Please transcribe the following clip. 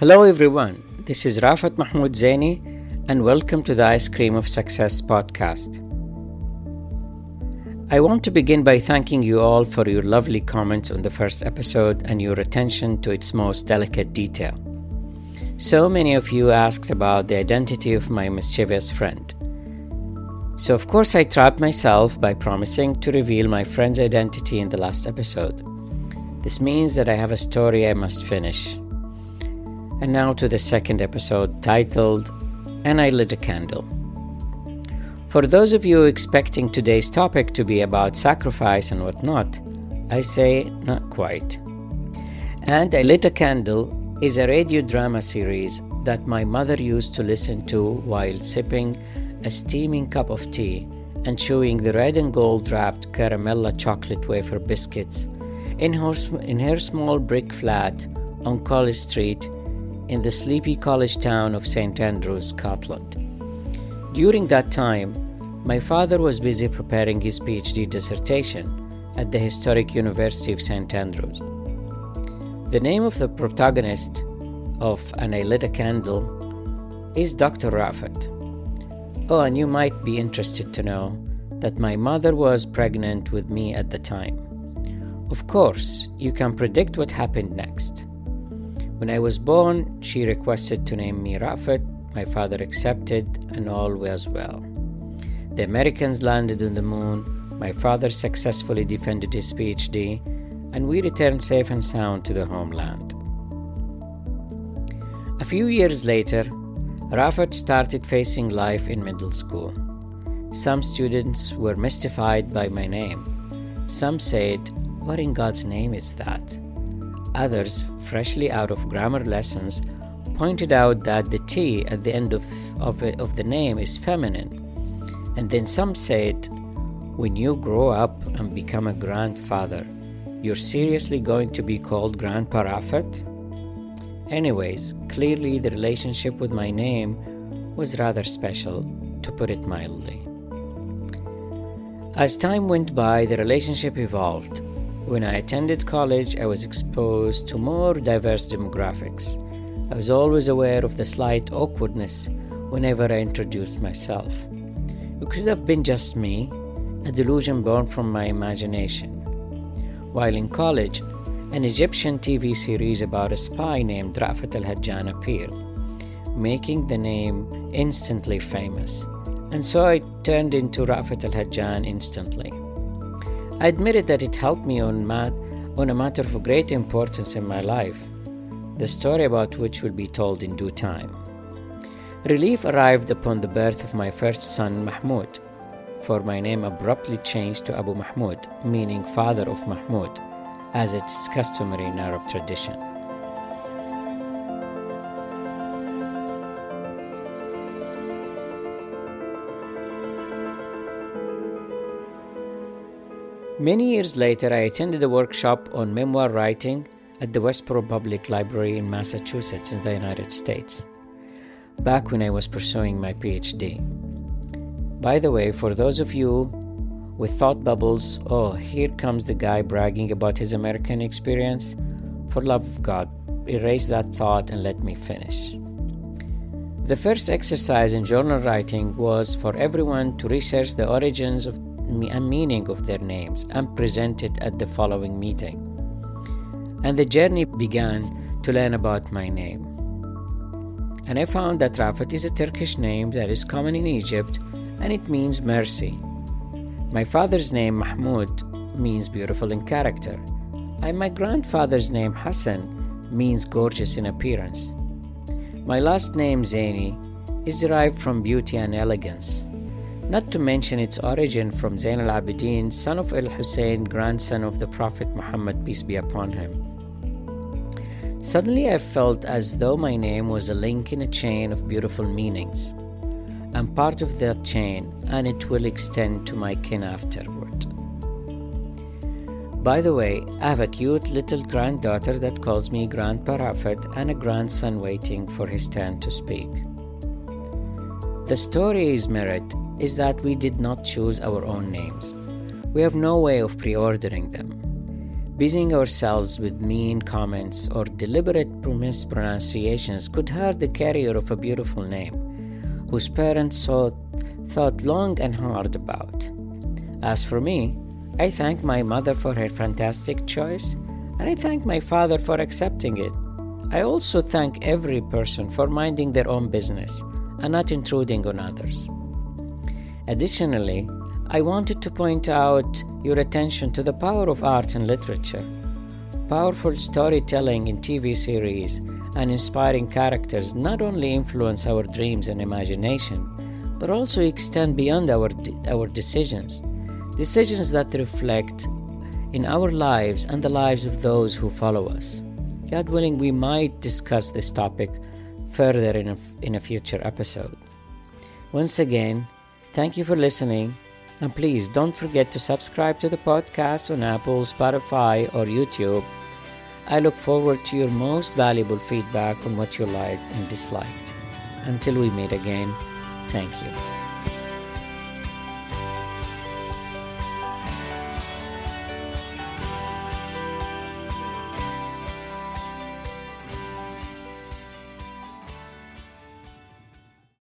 Hello, everyone. This is Raafat Mahmoud Zaini, and welcome to the Ice Cream of Success podcast. I want to begin by thanking you all for your lovely comments on the first episode and your attention to its most delicate detail. So many of you asked about the identity of my mischievous friend. So, of course, I trapped myself by promising to reveal my friend's identity in the last episode. This means that I have a story I must finish. And now to the second episode titled And I Lit a Candle. For those of you expecting today's topic to be about sacrifice and whatnot, I say not quite. And I Lit a Candle is a radio drama series that my mother used to listen to while sipping a steaming cup of tea and chewing the red and gold wrapped caramella chocolate wafer biscuits in her, in her small brick flat on College Street in the sleepy college town of St. Andrews, Scotland. During that time, my father was busy preparing his PhD dissertation at the historic University of St. Andrews. The name of the protagonist of And I Lit a Candle is Dr. Raafat. Oh, and you might be interested to know that my mother was pregnant with me at the time. Of course, you can predict what happened next. When I was born, she requested to name me Raafat. My father accepted, and all was well. The Americans landed on the moon. My father successfully defended his PhD, and we returned safe and sound to the homeland. A few years later, Raafat started facing life in middle school. Some students were mystified by my name. Some said, What in God's name is that? Others, freshly out of grammar lessons, pointed out that the T at the end of, of, of the name is feminine. And then some said, When you grow up and become a grandfather, you're seriously going to be called Grandpa Raafat? Anyways, clearly the relationship with my name was rather special, to put it mildly. As time went by, the relationship evolved. When I attended college, I was exposed to more diverse demographics. I was always aware of the slight awkwardness whenever I introduced myself. It could have been just me, a delusion born from my imagination. While in college, an Egyptian TV series about a spy named Rafat al Hajjan appeared, making the name instantly famous, and so I turned into Rafat al Hajjan instantly. I admitted that it helped me on, mat- on a matter of great importance in my life, the story about which will be told in due time. Relief arrived upon the birth of my first son, Mahmoud, for my name abruptly changed to Abu Mahmoud, meaning father of Mahmoud, as it is customary in Arab tradition. Many years later, I attended a workshop on memoir writing at the Westborough Public Library in Massachusetts, in the United States, back when I was pursuing my PhD. By the way, for those of you with thought bubbles, oh, here comes the guy bragging about his American experience, for love of God, erase that thought and let me finish. The first exercise in journal writing was for everyone to research the origins of and meaning of their names and present it at the following meeting. And the journey began to learn about my name. And I found that Raafat is a Turkish name that is common in Egypt and it means mercy. My father's name, Mahmoud, means beautiful in character, and my grandfather's name, Hassan, means gorgeous in appearance. My last name, Zaini, is derived from beauty and elegance not to mention its origin from Zain al Abidin, son of Al Hussein, grandson of the Prophet Muhammad, peace be upon him. Suddenly, I felt as though my name was a link in a chain of beautiful meanings. I'm part of that chain, and it will extend to my kin afterward. By the way, I have a cute little granddaughter that calls me Grandpa Raafat and a grandson waiting for his turn to speak. The story is merit is that we did not choose our own names. We have no way of pre ordering them. Busying ourselves with mean comments or deliberate mispronunciations could hurt the carrier of a beautiful name, whose parents thought, thought long and hard about. As for me, I thank my mother for her fantastic choice, and I thank my father for accepting it. I also thank every person for minding their own business and not intruding on others. Additionally, I wanted to point out your attention to the power of art and literature. Powerful storytelling in TV series and inspiring characters not only influence our dreams and imagination, but also extend beyond our, our decisions. Decisions that reflect in our lives and the lives of those who follow us. God willing, we might discuss this topic further in a, in a future episode. Once again, thank you for listening and please don't forget to subscribe to the podcast on Apple, Spotify, or YouTube. I look forward to your most valuable feedback on what you liked and disliked. Until we meet again, thank you.